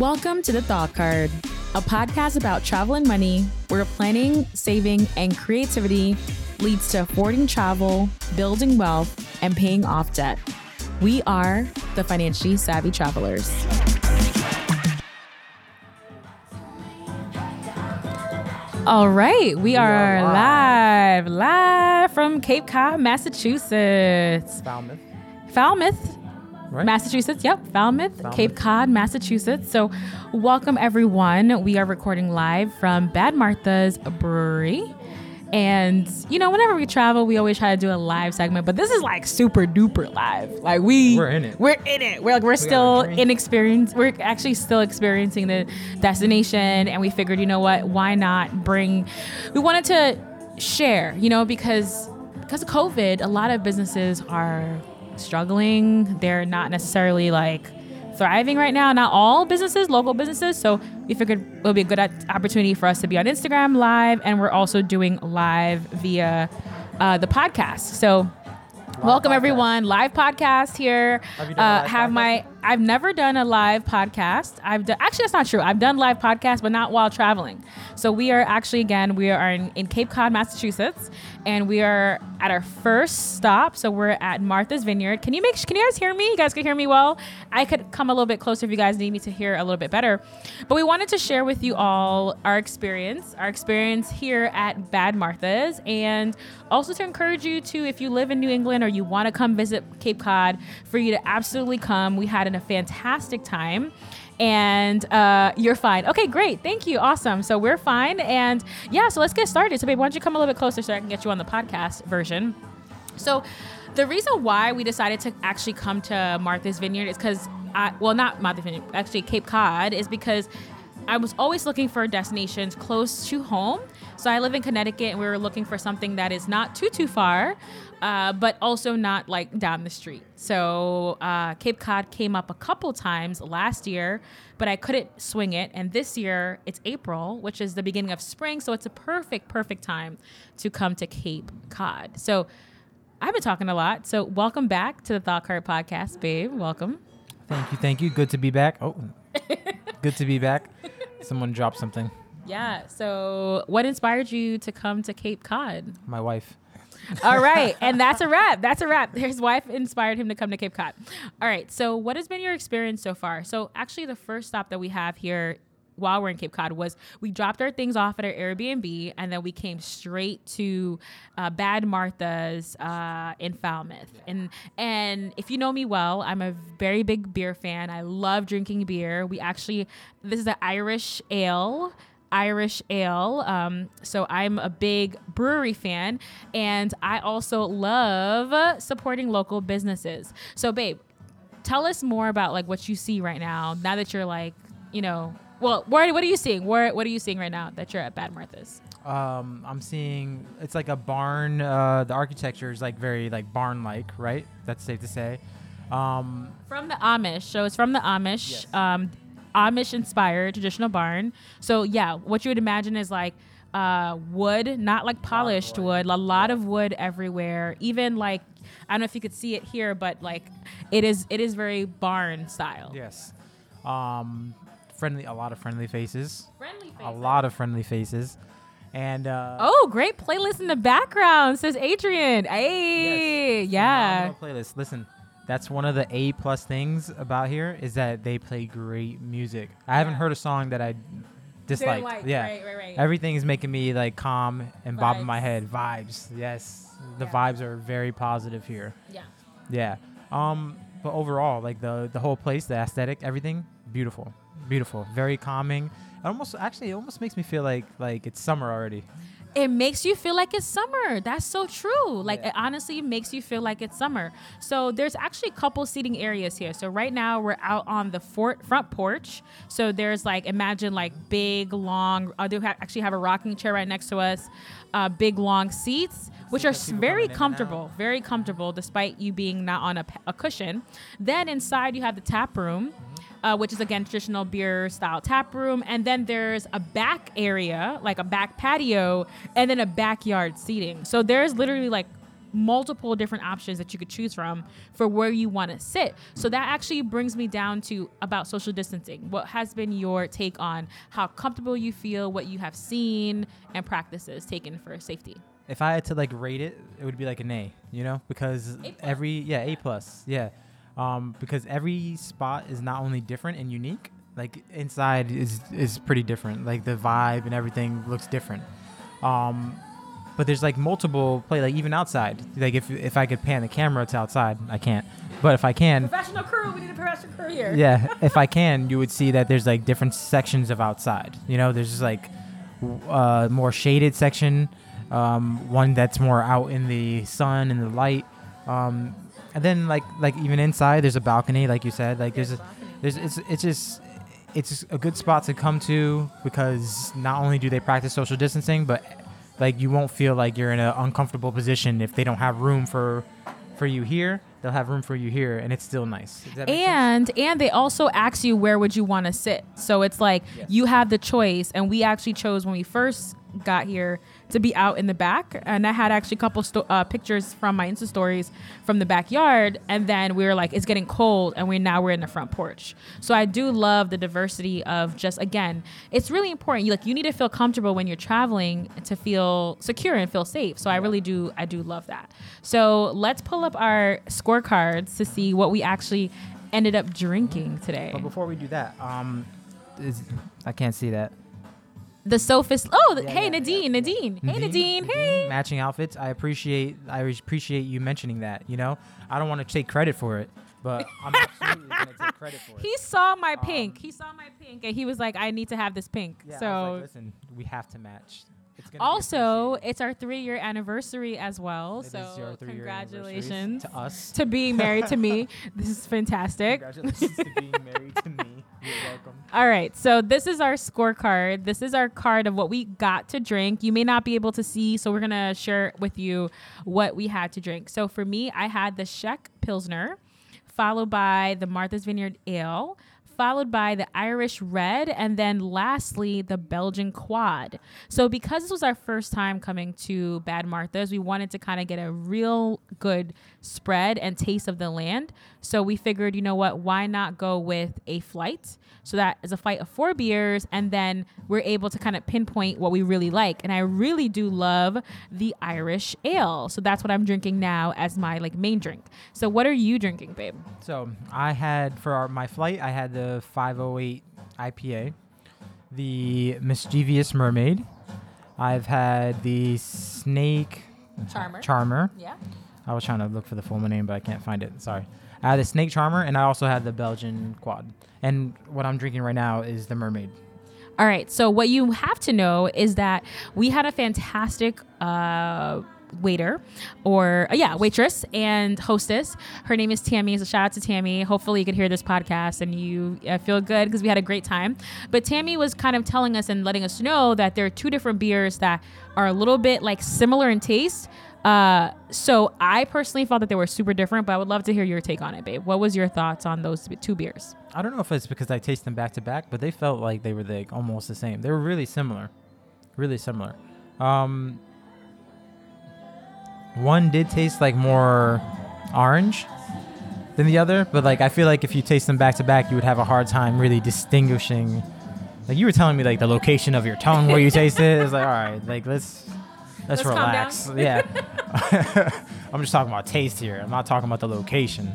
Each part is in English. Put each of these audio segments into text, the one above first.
Welcome to The Thought Card, a podcast about travel and money where planning, saving, and creativity leads to affording travel, building wealth, and paying off debt. We are the financially savvy travelers. All right, we, are, are live. live, from Cape Cod, Massachusetts. Falmouth. Falmouth, Right? Massachusetts. Yep, Falmouth, Falmouth. Cape Cod, Massachusetts. So, welcome everyone. We are recording live from Bad Martha's Brewery. And, you know, whenever we travel, we always try to do a live segment, but this is like super duper live. Like we We're in it. We're in it. We're like we're got still inexperienced. We're actually still experiencing the destination and we figured, you know what, why not bring we wanted to share, you know, because because of COVID, a lot of businesses are struggling. They're not necessarily like thriving right now. Not all businesses, local businesses. So we figured it would be a good opportunity for us to be on Instagram live, and we're also doing live via uh, the podcast. So. Welcome podcast. everyone, live podcast here. Have you done a Uh, live have my I've never done a live podcast. I've done actually that's not true. I've done live podcasts, but not while traveling. So we are actually again we are in, in Cape Cod, Massachusetts, and we are at our first stop. So we're at Martha's Vineyard. Can you make can you guys hear me? You guys can hear me well. I could come a little bit closer if you guys need me to hear a little bit better. But we wanted to share with you all our experience, our experience here at Bad Martha's, and also to encourage you to if you live in New England or you want to come visit Cape Cod, for you to absolutely come. We had a fantastic time. And uh, you're fine. Okay, great. Thank you. Awesome. So we're fine. And yeah, so let's get started. So, babe, why don't you come a little bit closer so I can get you on the podcast version? So, the reason why we decided to actually come to Martha's Vineyard is because, well, not Martha's Vineyard, actually Cape Cod, is because I was always looking for destinations close to home. So I live in Connecticut, and we were looking for something that is not too too far, uh, but also not like down the street. So uh, Cape Cod came up a couple times last year, but I couldn't swing it. And this year it's April, which is the beginning of spring, so it's a perfect perfect time to come to Cape Cod. So I've been talking a lot. So welcome back to the Thought Card Podcast, babe. Welcome. Thank you, thank you. Good to be back. Oh, good to be back. Someone dropped something. Yeah. So what inspired you to come to Cape Cod? My wife. All right. And that's a wrap. That's a wrap. His wife inspired him to come to Cape Cod. All right. So what has been your experience so far? So actually the first stop that we have here while we're in Cape Cod was we dropped our things off at our Airbnb and then we came straight to uh, Bad Martha's uh, in Falmouth. And and if you know me well, I'm a very big beer fan. I love drinking beer. We actually this is an Irish ale. Irish ale. Um, so I'm a big brewery fan, and I also love supporting local businesses. So, babe, tell us more about like what you see right now. Now that you're like, you know, well, what, what are you seeing? Where, what are you seeing right now that you're at Bad Martha's? Um, I'm seeing it's like a barn. Uh, the architecture is like very like barn-like, right? That's safe to say. Um, From the Amish. So it's from the Amish, Yes. um, Amish inspired traditional barn. So yeah, what you would imagine is like uh, wood, not like polished wood. wood. a lot of wood everywhere. Even like I don't know if you could see it here, but like it is it is very barn style. yes. Um, friendly, a lot of friendly faces. Friendly faces. A lot of friendly faces. And uh, Oh, great playlist in the background, says Adrian. Hey, Yes. yeah. Playlist. Listen, that's one of the A plus things about here is that they play great music. I haven't heard a song that I disliked. like, yeah, right, right, right. everything is making me like calm and bobbing my head. Vibes, yes, the Yeah. vibes are very positive here. Yeah. Yeah. Um, but overall, like the the whole place, the aesthetic, everything, beautiful, beautiful, very calming. It almost actually, it almost makes me feel like like it's summer already. it makes you feel like it's summer. That's so true. Like Yeah. it honestly makes you feel like it's summer. So there's actually a couple seating areas here. So right now we're out on the fort front porch. So there's like imagine like big long. I do ha- actually have a rocking chair right next to us. Uh, big long seats, which are Seats s- that people very coming in and comfortable, very comfortable, despite you being not on a cushion. Then inside you have the tap room. Uh, which is again traditional beer style tap room. And then there's a back area, like a back patio, and then a backyard seating. So there's literally like multiple different options that you could choose from for where you want to sit. So that actually brings me down to about social distancing. What has been your take on how comfortable you feel, what you have seen, and practices taken for safety? If I had to like rate it, it would be like an A, you know, because every yeah A plus yeah, um, because every spot is not only different and unique. Like inside is is pretty different. Like the vibe and everything looks different. Um, but there's like multiple play like even outside. Like if if I could pan the camera to outside, I can't. But if I can, Professional crew, we need a professional crew here. yeah, if I can, you would see that there's like different sections of outside. You know, there's just like uh, more shaded section, um, one that's more out in the sun and the light, um, and then like like even inside there's a balcony, like you said. Like there's a, there's it's it's just it's a good spot to come to because not only do they practice social distancing, but like you won't feel like you're in an uncomfortable position if they don't have room for for you here. They'll have room for you here, and it's still nice. Make sense? and and they also ask you where would you want to sit so it's like Yes. you have the choice and we actually chose when we first got here to be out in the back. And i had actually a couple sto- uh, pictures from my insta stories from the backyard. And then we were like it's getting cold and we now we're in the front porch. So i do love the diversity of just again it's really important. You like you need to feel comfortable when you're traveling to feel secure and feel safe. So i really do i do love that. So let's pull up our scorecards to see what we actually ended up drinking today. But before we do that, um, is, I can't see that. The sophist. Oh, Yeah, hey yeah, Nadine, yeah, Nadine. Hey Nadine. Hey. matching outfits. I appreciate. I appreciate you mentioning that. You know, I don't want to take credit for it, but I'm absolutely gonna take credit for it. He saw my pink. Um, he saw my pink, and he was like, "I need to have this pink." Yeah, I so. was like, listen, we have to match. It's gonna also, it's our three-year anniversary as well. It is so your congratulations to us. to being married to me. This is fantastic. Congratulations to being married to me. Welcome. All right, so this is our scorecard. This is our card of what we got to drink. You may not be able to see, so we're gonna share with you what we had to drink. So for me, I had the Sheck Pilsner, followed by the Martha's Vineyard Ale, followed by the Irish Red, and then lastly the Belgian Quad. So because this was our first time coming to Bad Martha's, we wanted to kind of get a real good spread and taste of the land. So we figured, you know what, why not go with a flight? So that is a flight of four beers, and then we're able to kind of pinpoint what we really like. And I really do love the Irish ale. So that's what I'm drinking now as my like main drink. So what are you drinking, babe? So I had for our, my flight, I had the 508 IPA, the Mischievous Mermaid. I've had the Snake Charmer. Charmer. Yeah. I was trying to look for the full name, but I can't find it. Sorry. I had the Snake Charmer, and I also had the Belgian Quad. And what I'm drinking right now is the Mermaid. All right. So what you have to know is that we had a fantastic uh, waiter, or uh, yeah, waitress and hostess. Her name is Tammy. So shout out to Tammy. Hopefully you could hear this podcast and you uh, feel good because we had a great time. But Tammy was kind of telling us and letting us know that there are two different beers that are a little bit like similar in taste. Uh, so I personally thought that they were super different, but I would love to hear your take on it, babe. What was your thoughts on those two beers? I don't know if it's because I taste them back to back, but they felt like they were like almost the same. They were really similar, really similar. Um, one did taste like more orange than the other, but like I feel like if you taste them back to back, you would have a hard time really distinguishing. Like you were telling me, like the location of your tongue where you taste it. It's like all right, like let's let's, Let's relax. Yeah, I'm just talking about taste here. I'm not talking about the location.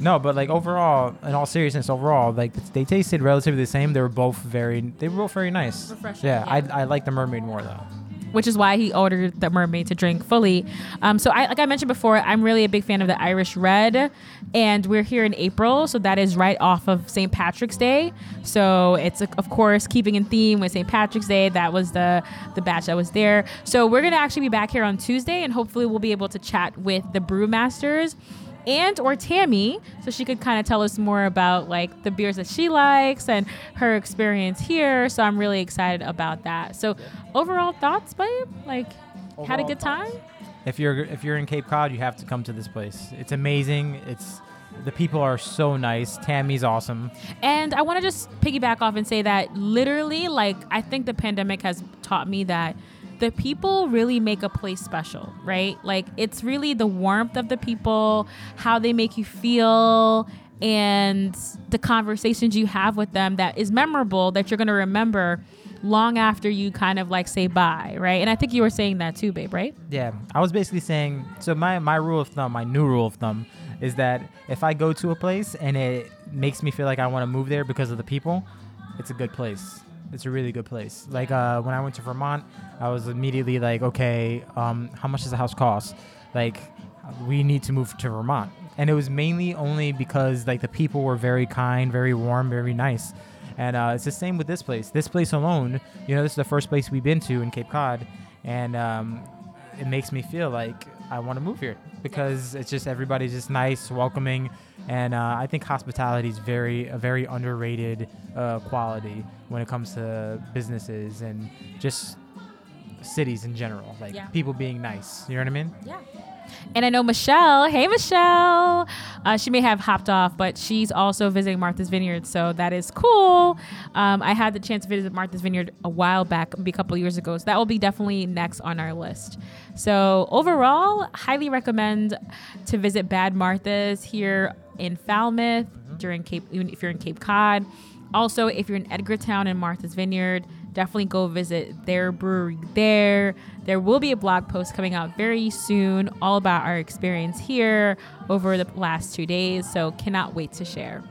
No, but like overall, in all seriousness, overall, like they tasted relatively the same. They were both very, they were both very nice. Refreshing, Yeah, yeah. I, I like the mermaid more though. Which is why he ordered the mermaid to drink fully. Um, so, I, like I mentioned before, I'm really a big fan of the Irish Red, and we're here in April, so that is right off of St. Patrick's Day. So it's of course keeping in theme with St. Patrick's Day. That was the the batch that was there. So we're gonna actually be back here on Tuesday, and hopefully we'll be able to chat with the brewmasters and or Tammy so she could kind of tell us more about like the beers that she likes and her experience here so I'm really excited about that so overall thoughts babe like had a good thoughts? time If you're if you're in Cape Cod, you have to come to this place. It's amazing. It's the people are so nice. Tammy's awesome. and I want to just piggyback off and say that literally like I think the pandemic has taught me that the people really make a place special, right? Like it's really the warmth of the people, how they make you feel, and the conversations you have with them that is memorable that you're going to remember long after you kind of like say bye, right? And I think you were saying that too, babe, right? Yeah, I was basically saying. So my my rule of thumb, my new rule of thumb, is that if I go to a place and it makes me feel like I want to move there because of the people, it's a good place. It's a really good place. Like uh, when I went to Vermont, I was immediately like, okay, um, how much does the house cost? Like, we need to move to Vermont, and it was mainly only because like the people were very kind, very warm, very nice. And uh, it's the same with this place. This place alone, you know, this is the first place we've been to in Cape Cod, and um, it makes me feel like I want to move here because it's just everybody's just nice, welcoming, and uh, I think hospitality is very a very underrated uh, quality when it comes to businesses and just cities in general. Like Yeah. people being nice. You know what I mean? Yeah. And I know Michelle. Hey, Michelle. Uh, she may have hopped off, but she's also visiting Martha's Vineyard, so that is cool. Um, I had the chance to visit Martha's Vineyard a while back, maybe a couple years ago, so that will be definitely next on our list. So overall, highly recommend to visit Bad Martha's here in Falmouth during Cape, even if you're in Cape Cod. Also, if you're in Edgartown and Martha's Vineyard, definitely go visit their brewery there. There will be a blog post coming out very soon all about our experience here over the last two days. So, cannot wait to share.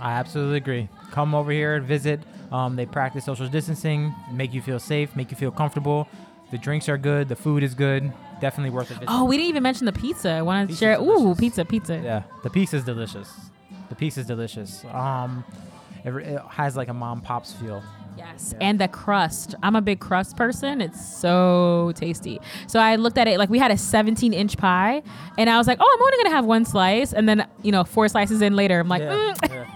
I absolutely agree. Come over here and visit. Um, they practice social distancing, make you feel safe, make you feel comfortable. The drinks are good. The food is good. Definitely worth a visit. Oh, we didn't even mention the pizza. I wanted to share. Ooh, delicious. pizza, pizza. Yeah, the pizza is delicious. The pizza is delicious. Um, it, it has like a mom pops feel. Yes. Yeah. And the crust. I'm a big crust person. It's so tasty. So I looked at it like we had a 17 inch pie, and I was like, oh, I'm only going to have one slice. And then, you know, four slices in later, I'm like, mm.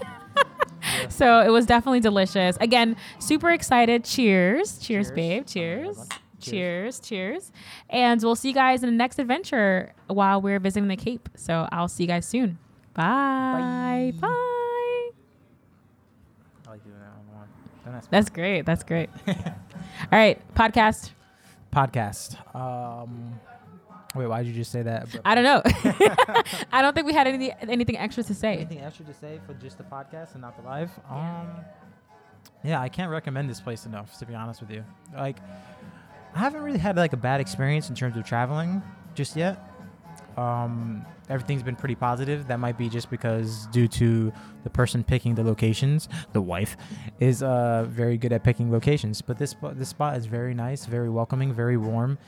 so it was definitely delicious. Again, super excited. Cheers. Cheers, Cheers. babe. Cheers. Cheers. Cheers, cheers. And we'll see you guys in the next adventure while we're visiting the Cape. So I'll see you guys soon. Bye. Bye. I like doing that one. Don't ask. That's great. That's great. All right, podcast. Podcast. Um, wait, why did you just say that? I don't know. I don't think we had any anything extra to say. Anything extra to say for just the podcast and not the live? Um, yeah, I can't recommend this place enough. To be honest with you, like, I haven't really had like a bad experience in terms of traveling just yet. Um, everything's been pretty positive. That might be just because due to the person picking the locations, the wife is uh very good at picking locations. But this this spot is very nice, very welcoming, very warm.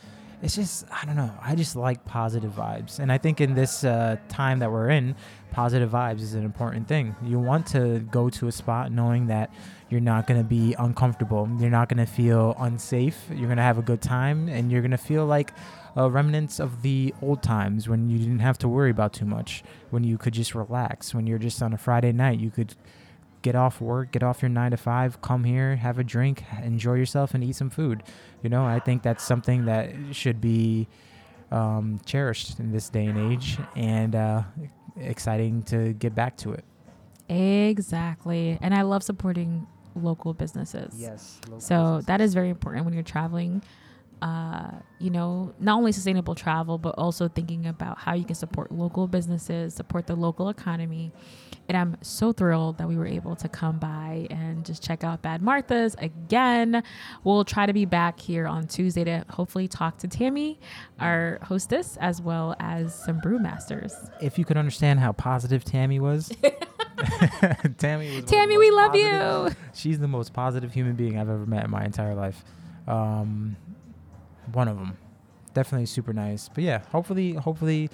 It's just I don't know. I just like positive vibes, and I think in this uh, time that we're in, positive vibes is an important thing. You want to go to a spot knowing that you're not going to be uncomfortable. You're not going to feel unsafe. You're going to have a good time, and you're going to feel like remnants of the old times when you didn't have to worry about too much, when you could just relax, when you're just on a Friday night, you could get off work, get off your nine to five, come here, have a drink, enjoy yourself, and eat some food. You know, I think that's something that should be um, cherished in this day and age, and uh, exciting to get back to it. Exactly. And I love supporting local businesses. Yes. So that is very important when you're traveling. Uh, you know, not only sustainable travel, but also thinking about how you can support local businesses, support the local economy. And I'm so thrilled that we were able to come by and just check out Bad Martha's again. We'll try to be back here on Tuesday to hopefully talk to Tammy, our hostess, as well as some brewmasters. if you could understand how positive Tammy was. Tammy was one of the Tammy, we love positive- you. She's the most positive human being I've ever met in my entire life. Um, one of them, definitely super nice. But yeah, hopefully, hopefully,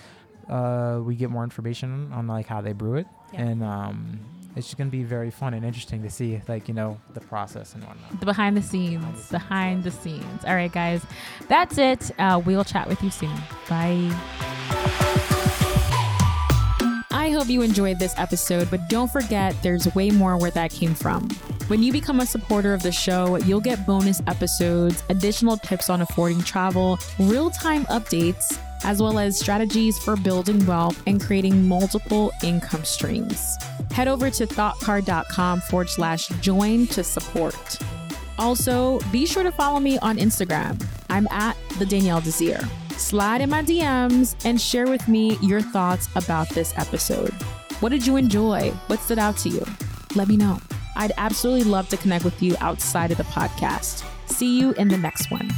uh, we get more information on like how they brew it, Yeah. and um, it's just gonna be very fun and interesting to see like you know the process and whatnot. the behind the scenes, behind the scenes. All right, guys, that's it. Uh, we'll chat with you soon. Bye. I hope you enjoyed this episode, but don't forget there's way more where that came from. When you become a supporter of the show, you'll get bonus episodes, additional tips on affording travel, real time updates, as well as strategies for building wealth and creating multiple income streams. Head over to thoughtcard.com forward slash join to support. Also, be sure to follow me on Instagram I'm at the Danielle Desir. Slide in my DMs and share with me your thoughts about this episode. What did you enjoy? What stood out to you? Let me know. I'd absolutely love to connect with you outside of the podcast. See you in the next one.